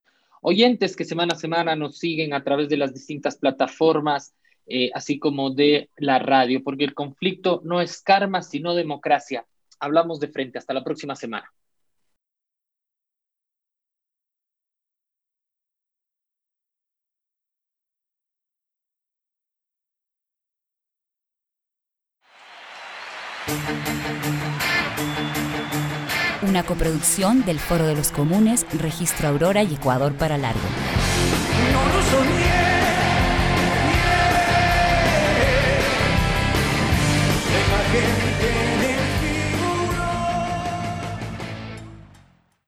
oyentes que semana a semana nos siguen a través de las distintas plataformas, eh, así como de la radio, porque el conflicto no es karma, sino democracia. Hablamos de frente. Hasta la próxima semana. Una coproducción del Foro de los Comunes, Registro Aurora y Ecuador para Largo.